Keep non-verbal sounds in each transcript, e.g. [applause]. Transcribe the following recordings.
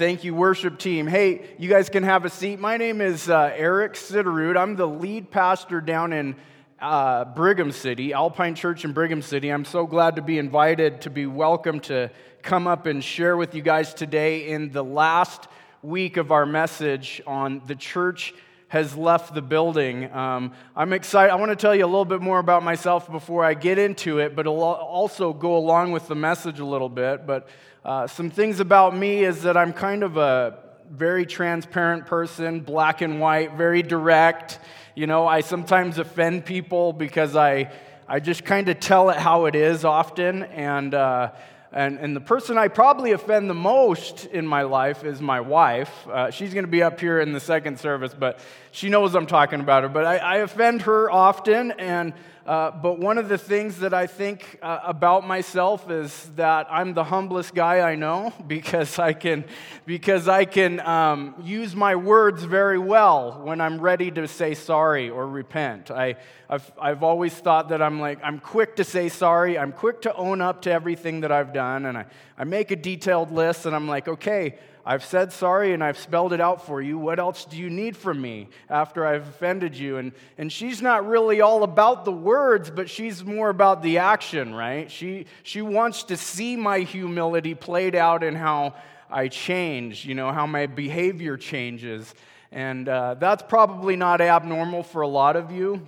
Thank you, worship team. Hey, you guys can have a seat. My name is uh, Eric Sitterud. I'm the lead pastor down in uh, Brigham City, Alpine Church in Brigham City. I'm so glad to be invited, to be welcome to come up and share with you guys today in the last week of our message on the church has left the building. Um, I'm excited. I want to tell you a little bit more about myself before I get into it, but also go along with the message a little bit. But uh, some things about me is that I'm kind of a very transparent person, black and white, very direct. You know, I sometimes offend people because I, I just kind of tell it how it is often. And, uh, and, and the person I probably offend the most in my life is my wife. Uh, she's going to be up here in the second service, but she knows I'm talking about her. But I, I offend her often, and uh, but one of the things that I think uh, about myself is that I'm the humblest guy I know [laughs] because I can, because I can um, use my words very well when I'm ready to say sorry or repent. I, I've, I've always thought that I'm like, I'm quick to say sorry, I'm quick to own up to everything that I've done, and I, I make a detailed list, and I'm like, okay, I've said sorry and I've spelled it out for you. What else do you need from me after I've offended you? And, and she's not really all about the words, but she's more about the action, right? She, she wants to see my humility played out in how I change, you know, how my behavior changes. And uh, that's probably not abnormal for a lot of you.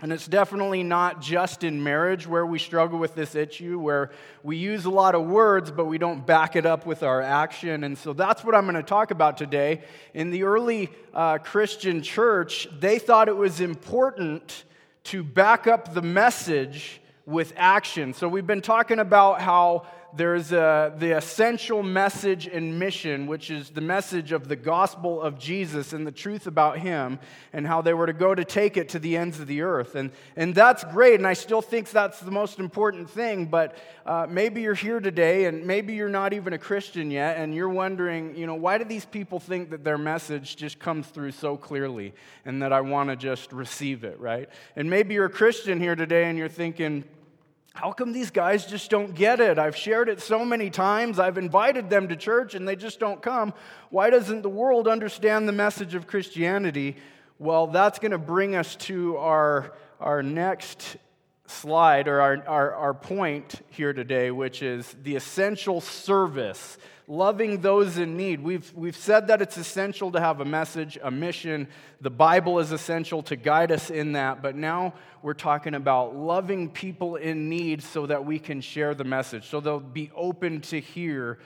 And it's definitely not just in marriage where we struggle with this issue, where we use a lot of words, but we don't back it up with our action. And so that's what I'm going to talk about today. In the early uh, Christian church, they thought it was important to back up the message with action. So we've been talking about how there's a, the essential message and mission, which is the message of the gospel of Jesus and the truth about him, and how they were to go to take it to the ends of the earth. And, and that's great, and I still think that's the most important thing. But uh, maybe you're here today, and maybe you're not even a Christian yet, and you're wondering, you know, why do these people think that their message just comes through so clearly and that I want to just receive it, right? And maybe you're a Christian here today, and you're thinking, how come these guys just don't get it? I've shared it so many times. I've invited them to church and they just don't come. Why doesn't the world understand the message of Christianity? Well, that's going to bring us to our, our next slide or our, our, our point here today, which is the essential service loving those in need. We've, we've said that it's essential to have a message, a mission. The Bible is essential to guide us in that. But now we're talking about loving people in need so that we can share the message, so they'll be open to hear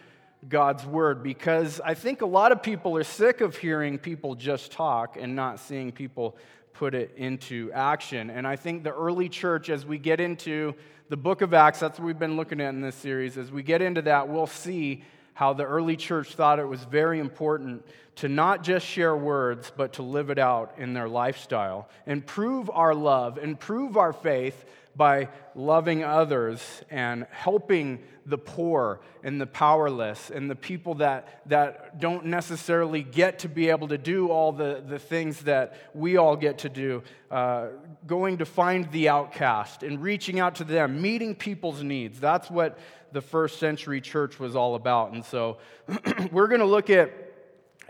God's word. Because I think a lot of people are sick of hearing people just talk and not seeing people put it into action. And I think the early church, as we get into the book of Acts, that's what we've been looking at in this series, as we get into that, we'll see how the early church thought it was very important to not just share words, but to live it out in their lifestyle and prove our love and prove our faith by loving others and helping the poor and the powerless and the people that, that don't necessarily get to be able to do all the, the things that we all get to do. Uh, going to find the outcast and reaching out to them, meeting people's needs. That's what the first century church was all about. And so [clears throat] we're going to look at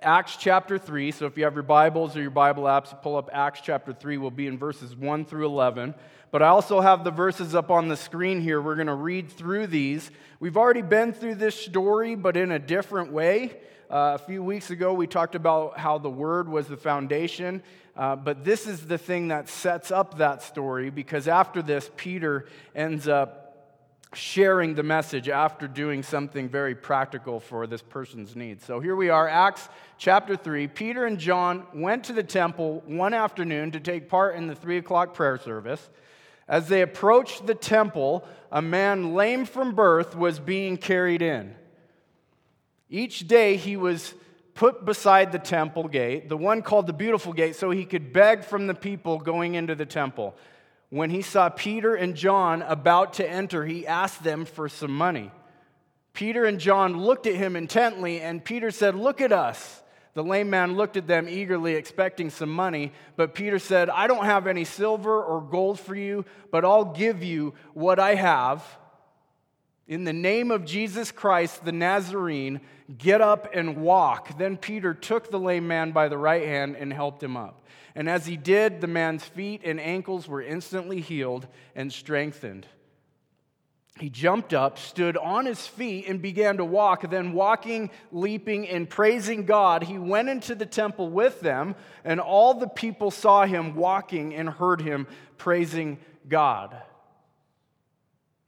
Acts chapter 3. So if you have your Bibles or your Bible apps, pull up Acts chapter 3. We'll be in verses 1 through 11. But I also have the verses up on the screen here. We're going to read through these. We've already been through this story, but in a different way. Uh, a few weeks ago, we talked about how the Word was the foundation. Uh, but this is the thing that sets up that story because after this, Peter ends up sharing the message after doing something very practical for this person's needs. So here we are, Acts chapter 3. Peter and John went to the temple one afternoon to take part in the three o'clock prayer service. As they approached the temple, a man lame from birth was being carried in. Each day he was put beside the temple gate, the one called the Beautiful Gate, so he could beg from the people going into the temple. When he saw Peter and John about to enter, he asked them for some money. Peter and John looked at him intently, and Peter said, Look at us. The lame man looked at them eagerly, expecting some money. But Peter said, I don't have any silver or gold for you, but I'll give you what I have. In the name of Jesus Christ, the Nazarene, get up and walk. Then Peter took the lame man by the right hand and helped him up. And as he did, the man's feet and ankles were instantly healed and strengthened. He jumped up, stood on his feet, and began to walk. Then, walking, leaping, and praising God, he went into the temple with them, and all the people saw him walking and heard him praising God.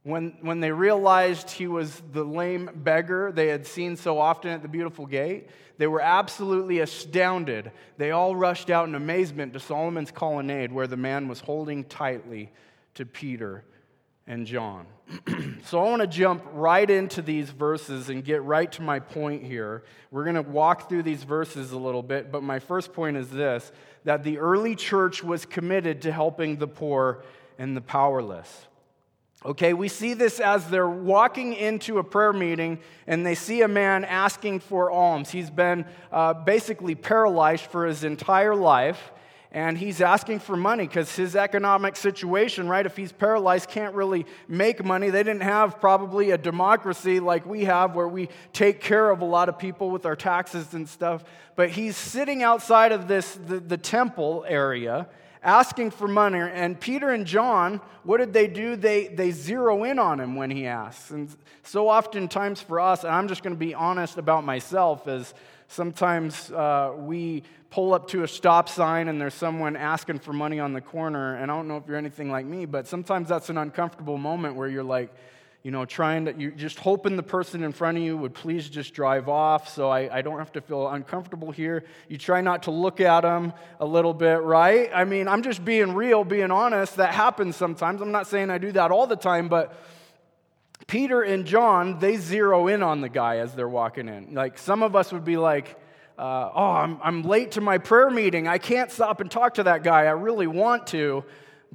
When, when they realized he was the lame beggar they had seen so often at the beautiful gate, they were absolutely astounded. They all rushed out in amazement to Solomon's colonnade where the man was holding tightly to Peter and John. [clears throat] so I want to jump right into these verses and get right to my point here. We're going to walk through these verses a little bit, but my first point is this that the early church was committed to helping the poor and the powerless. Okay, we see this as they're walking into a prayer meeting and they see a man asking for alms. He's been uh, basically paralyzed for his entire life and he's asking for money because his economic situation, right? If he's paralyzed, can't really make money. They didn't have probably a democracy like we have where we take care of a lot of people with our taxes and stuff. But he's sitting outside of this, the, the temple area asking for money. And Peter and John, what did they do? They, they zero in on him when he asks. And so oftentimes for us, and I'm just going to be honest about myself, is sometimes uh, we pull up to a stop sign and there's someone asking for money on the corner. And I don't know if you're anything like me, but sometimes that's an uncomfortable moment where you're like, you know, trying to, you just hoping the person in front of you would please just drive off so I, I don't have to feel uncomfortable here. You try not to look at them a little bit, right? I mean, I'm just being real, being honest. That happens sometimes. I'm not saying I do that all the time, but Peter and John, they zero in on the guy as they're walking in. Like some of us would be like, uh, oh, I'm, I'm late to my prayer meeting. I can't stop and talk to that guy. I really want to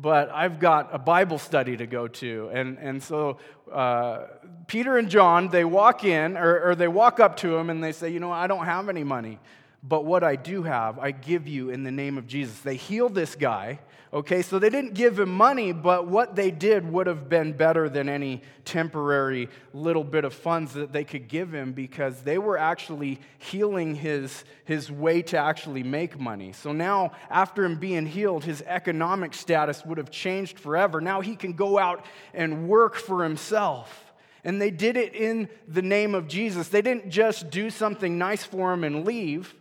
but I've got a Bible study to go to. And, and so uh, Peter and John, they walk in, or, or they walk up to him and they say, You know, I don't have any money, but what I do have, I give you in the name of Jesus. They heal this guy. Okay, so they didn't give him money, but what they did would have been better than any temporary little bit of funds that they could give him because they were actually healing his, his way to actually make money. So now, after him being healed, his economic status would have changed forever. Now he can go out and work for himself. And they did it in the name of Jesus. They didn't just do something nice for him and leave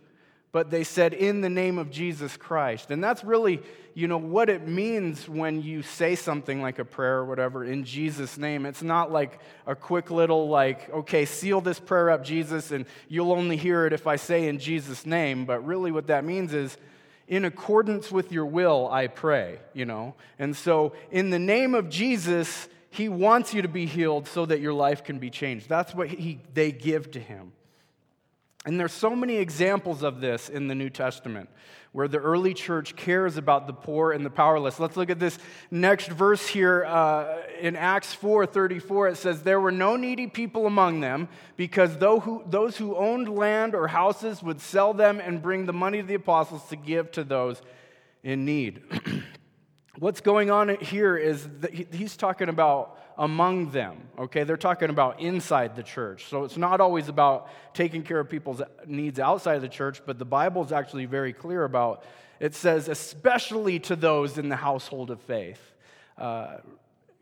but they said in the name of Jesus Christ. And that's really, you know, what it means when you say something like a prayer or whatever in Jesus' name. It's not like a quick little, like, okay, seal this prayer up, Jesus, and you'll only hear it if I say in Jesus' name. But really, what that means is, in accordance with your will, I pray, you know. And so, in the name of Jesus, he wants you to be healed so that your life can be changed. That's what he, they give to him. And there's so many examples of this in the New Testament where the early church cares about the poor and the powerless. Let's look at this next verse here uh, in Acts 4:34. It says, "There were no needy people among them, because those who owned land or houses would sell them and bring the money to the apostles to give to those in need." [clears throat] What's going on here is that he's talking about among them, okay? They're talking about inside the church. So it's not always about taking care of people's needs outside of the church, but the Bible is actually very clear about it says, especially to those in the household of faith. Uh,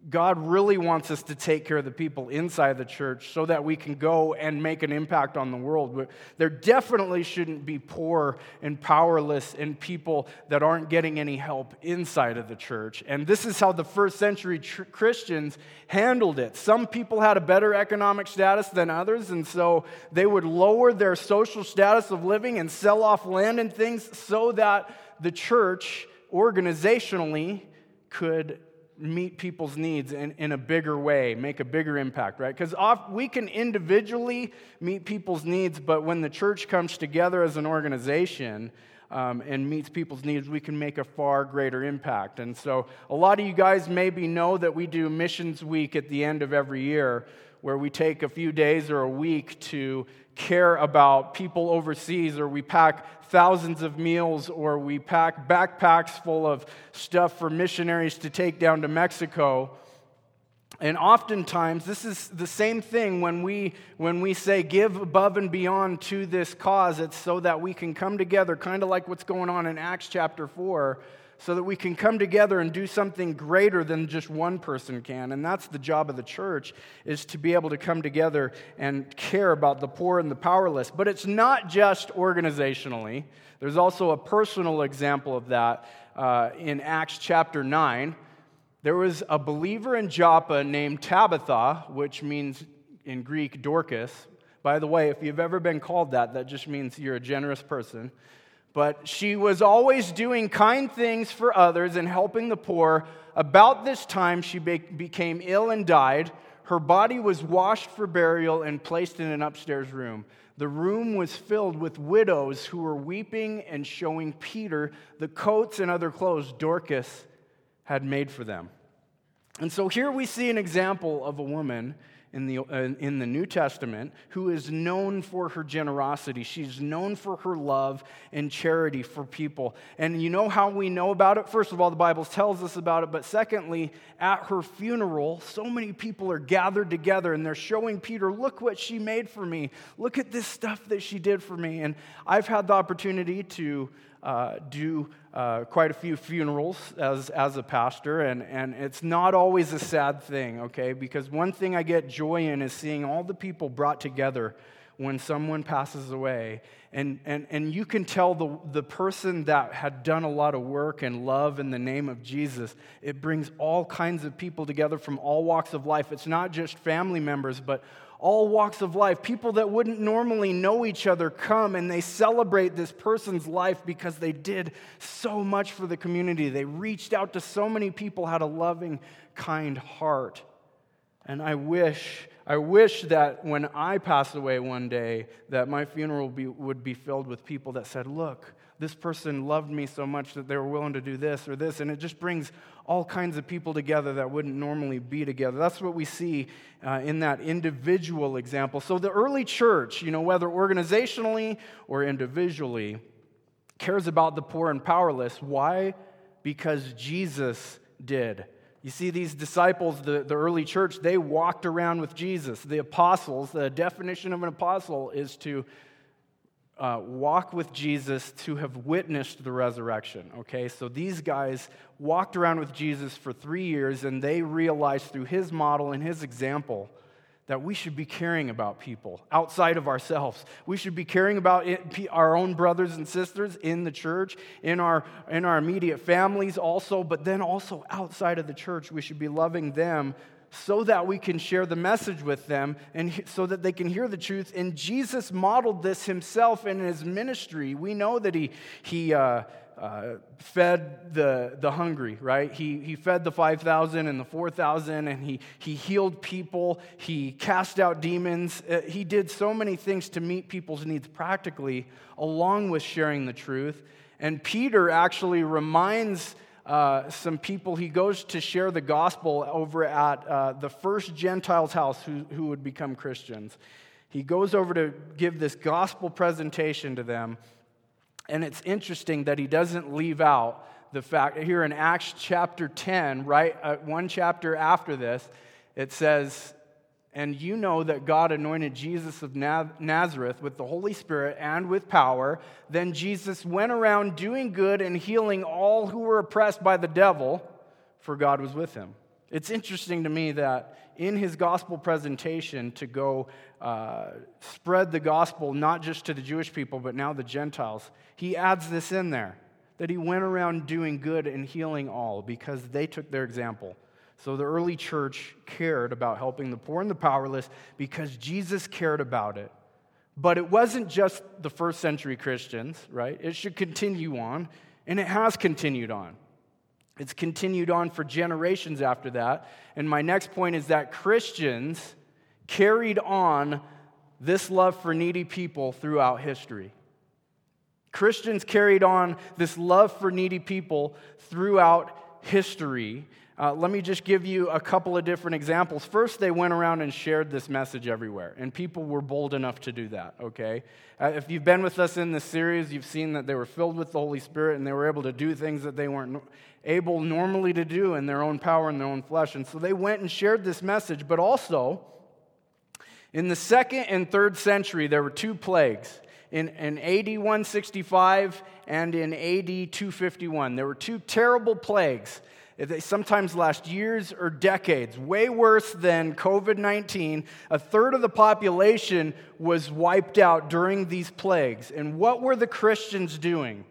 God really wants us to take care of the people inside the church so that we can go and make an impact on the world. There definitely shouldn't be poor and powerless and people that aren't getting any help inside of the church. And this is how the first century tr- Christians handled it. Some people had a better economic status than others, and so they would lower their social status of living and sell off land and things so that the church organizationally could meet people's needs in, in a bigger way, make a bigger impact, right? Because we can individually meet people's needs, but when the church comes together as an organization um, and meets people's needs, we can make a far greater impact. And so, a lot of you guys maybe know that we do Missions Week at the end of every year, where we take a few days or a week to care about people overseas, or we pack thousands of meals, or we pack backpacks full of stuff for missionaries to take down to Mexico. And oftentimes, this is the same thing when we, when we say give above and beyond to this cause. It's so that we can come together, kind of like what's going on in Acts chapter 4, so that we can come together and do something greater than just one person can. And that's the job of the church, is to be able to come together and care about the poor and the powerless. But it's not just organizationally, there's also a personal example of that uh, in Acts chapter 9 there was a believer in Joppa named Tabitha, which means in Greek Dorcas. By the way, if you've ever been called that, that just means you're a generous person. But she was always doing kind things for others and helping the poor. About this time, she be- became ill and died. Her body was washed for burial and placed in an upstairs room. The room was filled with widows who were weeping and showing Peter the coats and other clothes Dorcas had made for them. And so here we see an example of a woman in the, uh, in the New Testament who is known for her generosity. She's known for her love and charity for people. And you know how we know about it? First of all, the Bible tells us about it. But secondly, at her funeral, so many people are gathered together and they're showing Peter, look what she made for me. Look at this stuff that she did for me. And I've had the opportunity to uh, do uh, quite a few funerals as, as a pastor, and, and it's not always a sad thing, okay? Because one thing I get joy in is seeing all the people brought together when someone passes away. And, and, and you can tell the, the person that had done a lot of work and love in the name of Jesus, it brings all kinds of people together from all walks of life. It's not just family members, but all walks of life. People that wouldn't normally know each other come and they celebrate this person's life because they did so much for the community. They reached out to so many people, had a loving, kind heart. And I wish, I wish that when I pass away one day, that my funeral be, would be filled with people that said, Look, this person loved me so much that they were willing to do this or this. And it just brings all kinds of people together that wouldn't normally be together. That's what we see uh, in that individual example. So the early church, you know, whether organizationally or individually, cares about the poor and powerless. Why? Because Jesus did. You see, these disciples, the, the early church, they walked around with Jesus. The apostles, the definition of an apostle is to uh, walk with Jesus to have witnessed the resurrection. Okay, so these guys walked around with Jesus for three years and they realized through his model and his example that we should be caring about people outside of ourselves. We should be caring about it, our own brothers and sisters in the church, in our, in our immediate families also, but then also outside of the church. We should be loving them so that we can share the message with them and so that they can hear the truth. And Jesus modeled this himself in his ministry. We know that he, he uh, uh, fed the, the hungry, right? He, he fed the 5,000 and the 4,000, and he, he healed people. He cast out demons. Uh, he did so many things to meet people's needs practically, along with sharing the truth. And Peter actually reminds uh, some people. He goes to share the gospel over at uh, the first Gentiles' house who, who would become Christians. He goes over to give this gospel presentation to them. And it's interesting that he doesn't leave out the fact here in Acts chapter 10, right? Uh, one chapter after this, it says, and you know that God anointed Jesus of Nazareth with the Holy Spirit and with power. Then Jesus went around doing good and healing all who were oppressed by the devil, for God was with him. It's interesting to me that in his gospel presentation to go uh, spread the gospel not just to the Jewish people, but now the Gentiles, he adds this in there that he went around doing good and healing all because they took their example. So the early church cared about helping the poor and the powerless because Jesus cared about it. But it wasn't just the first century Christians, right? It should continue on, and it has continued on. It's continued on for generations after that. And my next point is that Christians carried on this love for needy people throughout history. Christians carried on this love for needy people throughout history. Uh, let me just give you a couple of different examples. First, they went around and shared this message everywhere, and people were bold enough to do that, okay? Uh, if you've been with us in this series, you've seen that they were filled with the Holy Spirit and they were able to do things that they weren't able normally to do in their own power and their own flesh. And so they went and shared this message, but also, in the second and third century, there were two plagues. In, in AD 165 and in AD 251, there were two terrible plagues they sometimes last years or decades, way worse than COVID 19. A third of the population was wiped out during these plagues. And what were the Christians doing?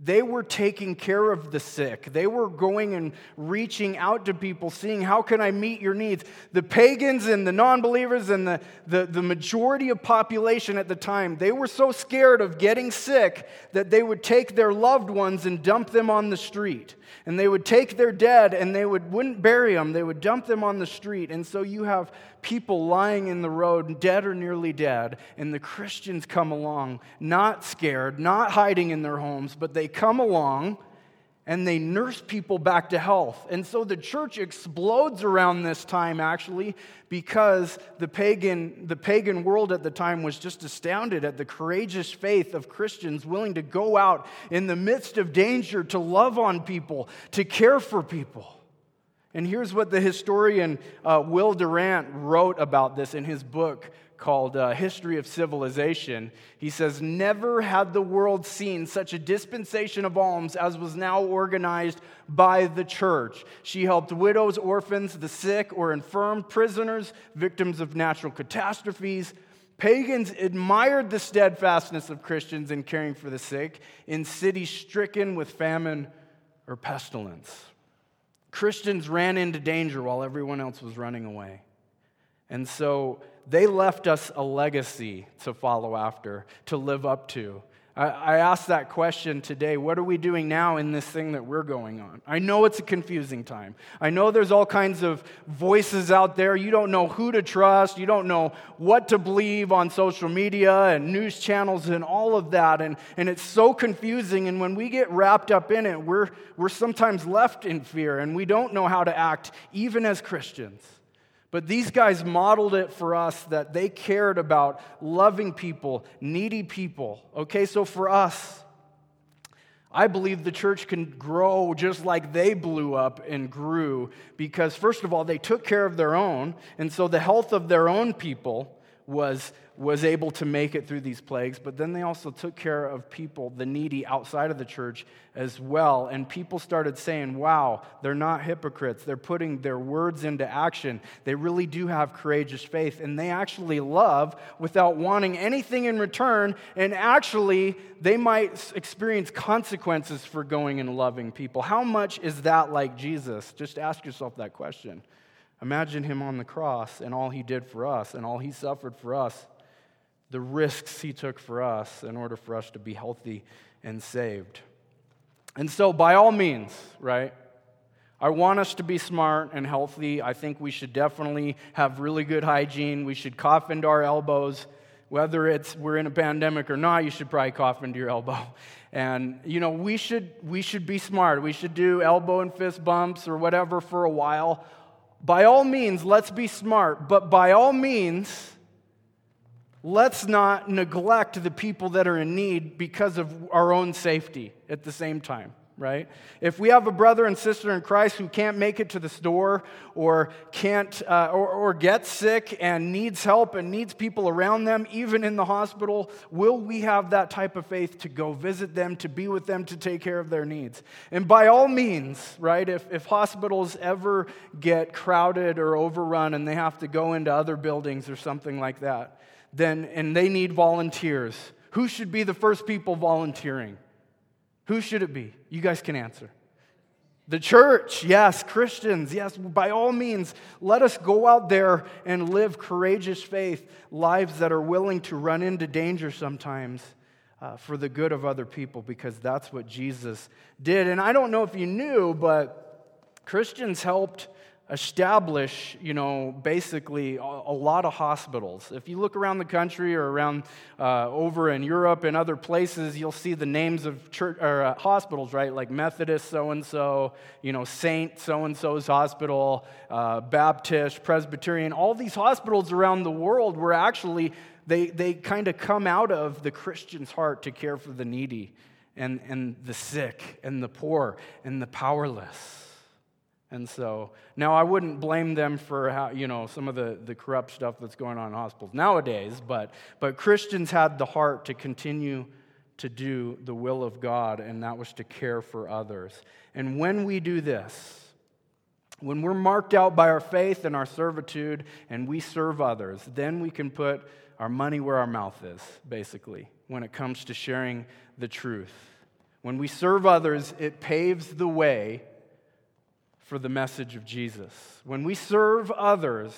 They were taking care of the sick. They were going and reaching out to people, seeing how can I meet your needs. The pagans and the non-believers and the, the, the majority of population at the time, they were so scared of getting sick that they would take their loved ones and dump them on the street. And they would take their dead and they would, wouldn't bury them, they would dump them on the street. And so you have people lying in the road, dead or nearly dead, and the Christians come along, not scared, not hiding in their homes, but they come along and they nurse people back to health. And so the church explodes around this time, actually, because the pagan, the pagan world at the time was just astounded at the courageous faith of Christians willing to go out in the midst of danger to love on people, to care for people. And here's what the historian uh, Will Durant wrote about this in his book called uh, History of Civilization. He says, Never had the world seen such a dispensation of alms as was now organized by the church. She helped widows, orphans, the sick or infirm, prisoners, victims of natural catastrophes. Pagans admired the steadfastness of Christians in caring for the sick in cities stricken with famine or pestilence. Christians ran into danger while everyone else was running away. And so they left us a legacy to follow after, to live up to. I, I asked that question today what are we doing now in this thing that we're going on? I know it's a confusing time. I know there's all kinds of voices out there. You don't know who to trust, you don't know what to believe on social media and news channels and all of that. And, and it's so confusing. And when we get wrapped up in it, we're, we're sometimes left in fear and we don't know how to act, even as Christians. But these guys modeled it for us that they cared about loving people, needy people. Okay, so for us, I believe the church can grow just like they blew up and grew because, first of all, they took care of their own. And so the health of their own people was was able to make it through these plagues, but then they also took care of people, the needy outside of the church as well. And people started saying, wow, they're not hypocrites. They're putting their words into action. They really do have courageous faith, and they actually love without wanting anything in return. And actually, they might experience consequences for going and loving people. How much is that like Jesus? Just ask yourself that question. Imagine him on the cross and all he did for us and all he suffered for us the risks he took for us in order for us to be healthy and saved. And so, by all means, right? I want us to be smart and healthy. I think we should definitely have really good hygiene. We should cough into our elbows. Whether it's we're in a pandemic or not, you should probably cough into your elbow. [laughs] And you know, we should we should be smart. We should do elbow and fist bumps or whatever for a while. By all means, let's be smart, but by all means, let's not neglect the people that are in need because of our own safety at the same time right? If we have a brother and sister in christ who can't make it to the store or can't uh, or, or gets sick and needs help and needs people around them even in the hospital will we have that type of faith to go visit them to be with them to take care of their needs? And by all means right if, if hospitals ever get crowded or overrun and they have to go into other buildings or something like that then, and they need volunteers. Who should be the first people volunteering? Who should it be? You guys can answer. The church, yes, Christians, yes, by all means, let us go out there and live courageous faith, lives that are willing to run into danger sometimes uh, for the good of other people, because that's what Jesus did. And I don't know if you knew, but Christians helped establish, you know, basically a, lot of hospitals. If you look around the country or around uh, over in Europe and other places, you'll see the names of church or uh, hospitals, right? Like Methodist so and so, you know, Saint so and so's hospital, uh, Baptist, Presbyterian. All these hospitals around the world were actually they they kind of come out of the Christian's heart to care for the needy and and the sick and the poor and the powerless. And so now I wouldn't blame them for how, you know, some of the, the corrupt stuff that's going on in hospitals nowadays, but, but Christians had the heart to continue to do the will of God, and that was to care for others. And when we do this, when we're marked out by our faith and our servitude and we serve others, then we can put our money where our mouth is, basically, when it comes to sharing the truth. When we serve others, it paves the way for the message of Jesus. When we serve others,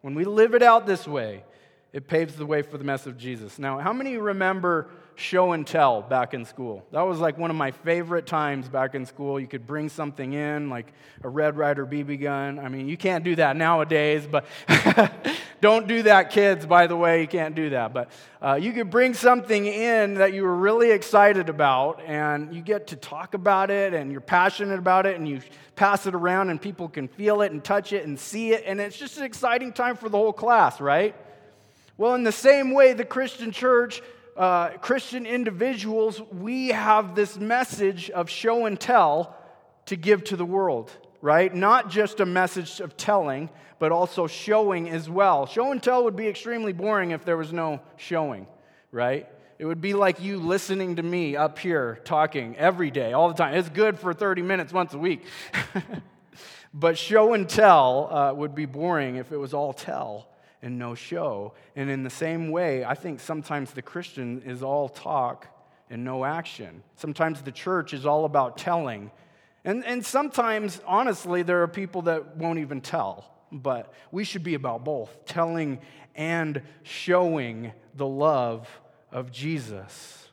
when we live it out this way, it paves the way for the message of Jesus. Now, how many remember show and tell back in school? That was like one of my favorite times back in school. You could bring something in, like a Red Ryder BB gun. I mean, you can't do that nowadays, but [laughs] Don't do that, kids, by the way. You can't do that. But uh, you could bring something in that you were really excited about, and you get to talk about it, and you're passionate about it, and you pass it around, and people can feel it and touch it and see it. And it's just an exciting time for the whole class, right? Well, in the same way, the Christian church, uh, Christian individuals, we have this message of show and tell to give to the world right? Not just a message of telling, but also showing as well. Show and tell would be extremely boring if there was no showing, right? It would be like you listening to me up here talking every day, all the time. It's good for 30 minutes once a week. [laughs] but show and tell uh, would be boring if it was all tell and no show. And in the same way, I think sometimes the Christian is all talk and no action. Sometimes the church is all about telling and, and sometimes, honestly, there are people that won't even tell, but we should be about both telling and showing the love of Jesus.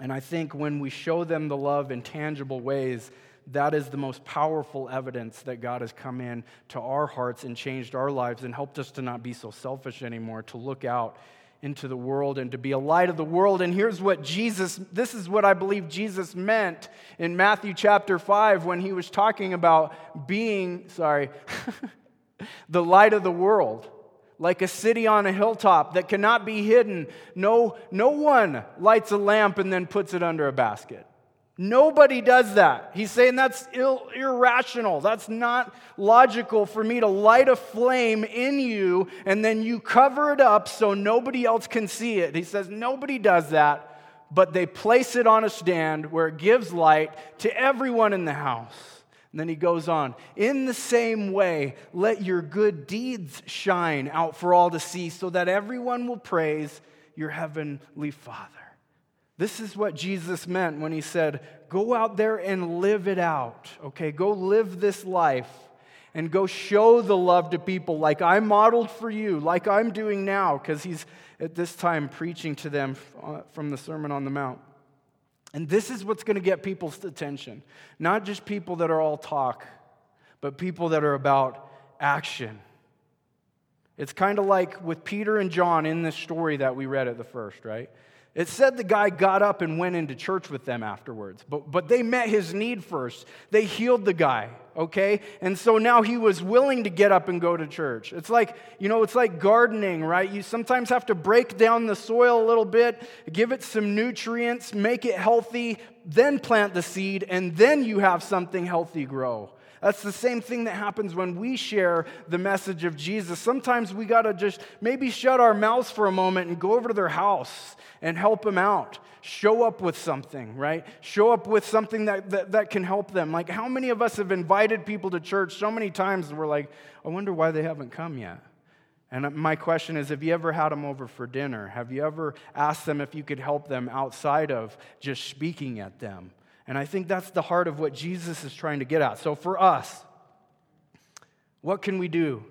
And I think when we show them the love in tangible ways, that is the most powerful evidence that God has come in to our hearts and changed our lives and helped us to not be so selfish anymore, to look out into the world and to be a light of the world. And here's what Jesus, this is what I believe Jesus meant in Matthew chapter 5 when he was talking about being, sorry, [laughs] the light of the world. Like a city on a hilltop that cannot be hidden. No, no one lights a lamp and then puts it under a basket. Nobody does that. He's saying that's Ill, irrational. That's not logical for me to light a flame in you and then you cover it up so nobody else can see it. He says nobody does that, but they place it on a stand where it gives light to everyone in the house. And then he goes on, in the same way, let your good deeds shine out for all to see so that everyone will praise your heavenly Father. This is what Jesus meant when he said, Go out there and live it out, okay? Go live this life and go show the love to people like I modeled for you, like I'm doing now, because he's at this time preaching to them uh, from the Sermon on the Mount. And this is what's going to get people's attention. Not just people that are all talk, but people that are about action. It's kind of like with Peter and John in this story that we read at the first, right? It said the guy got up and went into church with them afterwards, but, but they met his need first. They healed the guy, okay? And so now he was willing to get up and go to church. It's like, you know, it's like gardening, right? You sometimes have to break down the soil a little bit, give it some nutrients, make it healthy, then plant the seed, and then you have something healthy grow. That's the same thing that happens when we share the message of Jesus. Sometimes we got to just maybe shut our mouths for a moment and go over to their house and help them out. Show up with something, right? Show up with something that, that, that can help them. Like, how many of us have invited people to church so many times and we're like, I wonder why they haven't come yet? And my question is Have you ever had them over for dinner? Have you ever asked them if you could help them outside of just speaking at them? And I think that's the heart of what Jesus is trying to get at. So for us, what can we do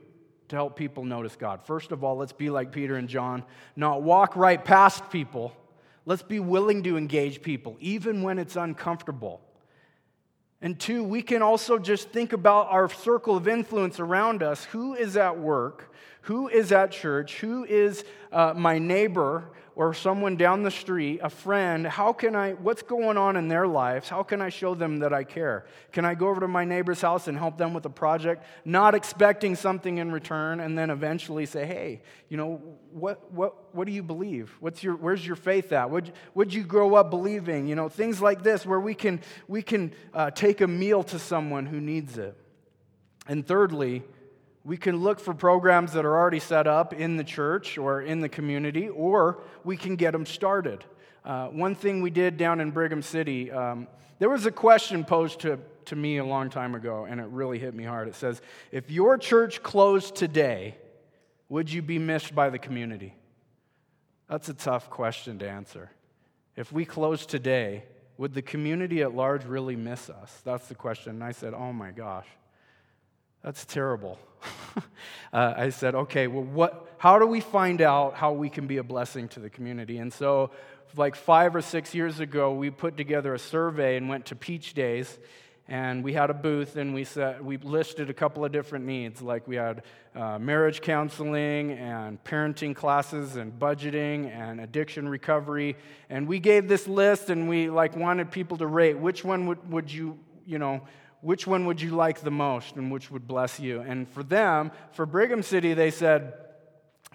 to help people notice God? First of all, let's be like Peter and John, not walk right past people. Let's be willing to engage people, even when it's uncomfortable. And two, we can also just think about our circle of influence around us. Who is at work? Who is at church? Who is uh, my neighbor or someone down the street, a friend? How can I, what's going on in their lives? How can I show them that I care? Can I go over to my neighbor's house and help them with a project, not expecting something in return, and then eventually say, hey, you know, what, what, what do you believe? What's your, where's your faith at? What'd, what'd you grow up believing? You know, things like this where we can, we can uh, take a meal to someone who needs it. And thirdly, we can look for programs that are already set up in the church or in the community, or we can get them started. Uh, one thing we did down in Brigham City, um, there was a question posed to, to me a long time ago, and it really hit me hard. It says, If your church closed today, would you be missed by the community? That's a tough question to answer. If we close today, would the community at large really miss us? That's the question. And I said, Oh my gosh. That's terrible. [laughs] uh, I said, okay, well, what, how do we find out how we can be a blessing to the community? And so, like five or six years ago, we put together a survey and went to Peach Days. And we had a booth and we, set, we listed a couple of different needs. Like we had uh, marriage counseling and parenting classes and budgeting and addiction recovery. And we gave this list and we like wanted people to rate which one would, would you, you know, which one would you like the most and which would bless you? And for them, for Brigham City, they said,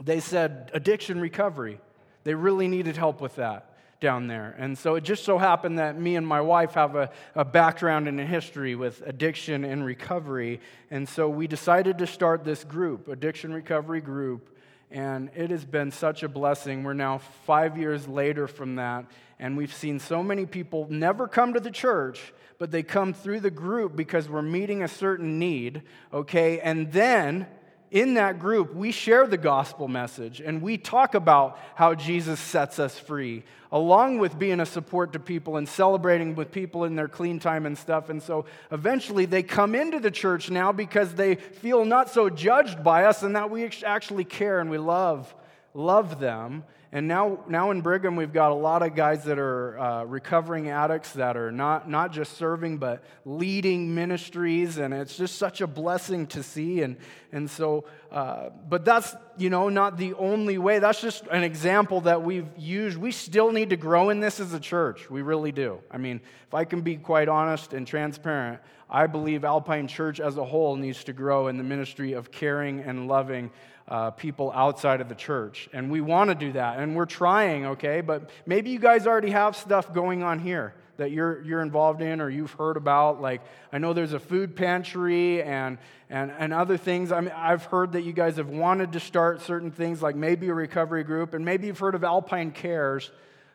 they said addiction recovery. They really needed help with that down there. And so it just so happened that me and my wife have a, a background and a history with addiction and recovery. And so we decided to start this group, addiction recovery group. And it has been such a blessing. We're now five years later from that, and we've seen so many people never come to the church, but they come through the group because we're meeting a certain need, okay? And then in that group, we share the gospel message and we talk about how Jesus sets us free, along with being a support to people and celebrating with people in their clean time and stuff. And so eventually they come into the church now because they feel not so judged by us and that we actually care and we love, love them. And now, now in Brigham, we've got a lot of guys that are uh, recovering addicts that are not, not just serving, but leading ministries. And it's just such a blessing to see. And, and so, uh, but that's, you know, not the only way. That's just an example that we've used. We still need to grow in this as a church. We really do. I mean, if I can be quite honest and transparent, I believe Alpine Church as a whole needs to grow in the ministry of caring and loving uh, people outside of the church. And we want to do that, and we're trying, okay? But maybe you guys already have stuff going on here that you're, you're involved in or you've heard about. Like, I know there's a food pantry and, and, and other things. I mean, I've heard that you guys have wanted to start certain things, like maybe a recovery group, and maybe you've heard of Alpine Cares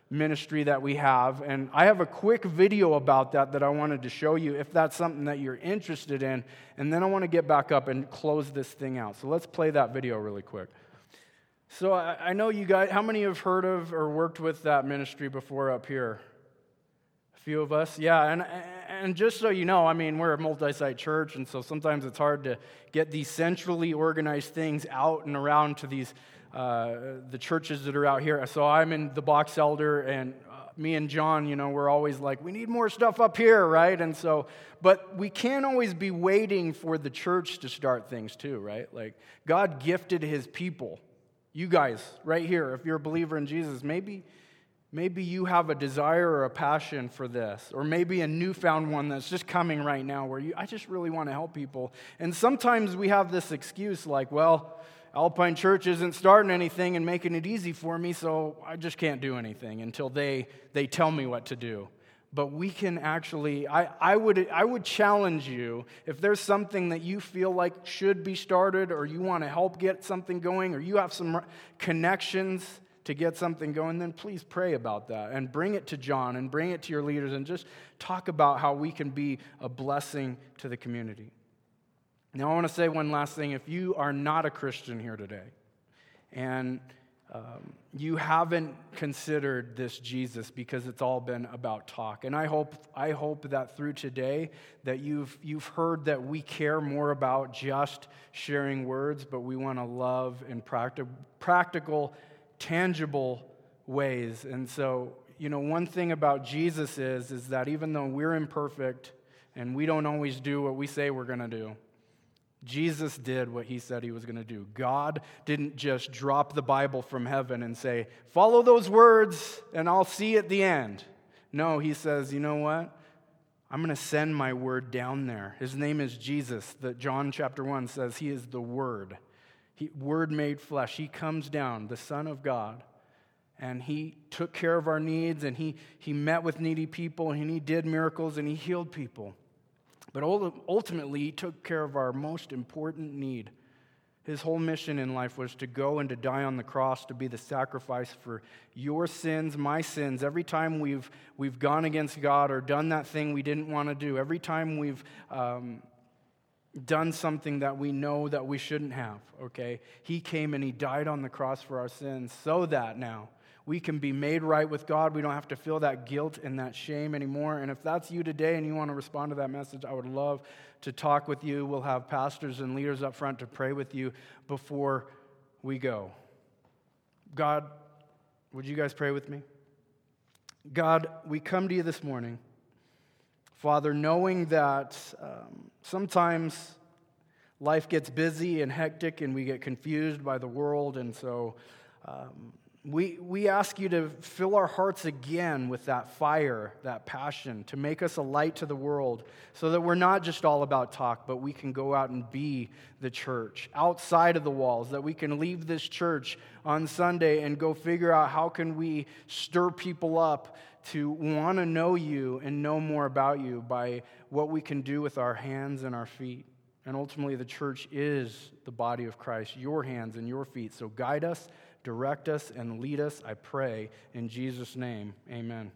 ministry that we have. And I have a quick video about that that I wanted to show you if that's something that you're interested in. And then I want to get back up and close this thing out. So let's play that video really quick. So I know you guys, how many have heard of or worked with that ministry before up here? A few of us, yeah. And, and just so you know, I mean, we're a multi site church, and so sometimes it's hard to get these centrally organized things out and around to these uh, the churches that are out here. So I'm in the box elder, and uh, me and John, you know, we're always like, we need more stuff up here, right? And so, but we can't always be waiting for the church to start things too, right? Like, God gifted his people. You guys, right here, if you're a believer in Jesus, maybe. Maybe you have a desire or a passion for this, or maybe a newfound one that's just coming right now where you, I just really want to help people. And sometimes we have this excuse like, well, Alpine Church isn't starting anything and making it easy for me, so I just can't do anything until they, they tell me what to do. But we can actually, I, I, would, I would challenge you if there's something that you feel like should be started, or you want to help get something going, or you have some connections to get something going, then please pray about that and bring it to John and bring it to your leaders and just talk about how we can be a blessing to the community. Now, I want to say one last thing. If you are not a Christian here today and um, you haven't considered this Jesus because it's all been about talk. And I hope, I hope that through today that you've, you've heard that we care more about just sharing words, but we want to love and practi- practical, tangible ways. And so, you know, one thing about Jesus is, is that even though we're imperfect, and we don't always do what we say we're going to do. Jesus did what he said he was going to do. God didn't just drop the Bible from heaven and say, Follow those words and I'll see at the end. No, he says, You know what? I'm going to send my word down there. His name is Jesus. That John chapter 1 says he is the word. He, word made flesh. He comes down, the Son of God, and he took care of our needs and he, he met with needy people and he did miracles and he healed people. But ultimately, he took care of our most important need. His whole mission in life was to go and to die on the cross to be the sacrifice for your sins, my sins. Every time we've, we've gone against God or done that thing we didn't want to do, every time we've um, done something that we know that we shouldn't have, okay, He came and He died on the cross for our sins so that now we can be made right with God. We don't have to feel that guilt and that shame anymore. And if that's you today and you want to respond to that message, I would love to talk with you. We'll have pastors and leaders up front to pray with you before we go. God, would you guys pray with me? God, we come to you this morning, Father, knowing that um, sometimes life gets busy and hectic and we get confused by the world, and so um, we, we ask you to fill our hearts again with that fire, that passion, to make us a light to the world so that we're not just all about talk, but we can go out and be the church outside of the walls, that we can leave this church on Sunday and go figure out how can we stir people up to want to know you and know more about you by what we can do with our hands and our feet. And ultimately, the church is the body of Christ, your hands and your feet. So guide us direct us and lead us, I pray. In Jesus' name, amen.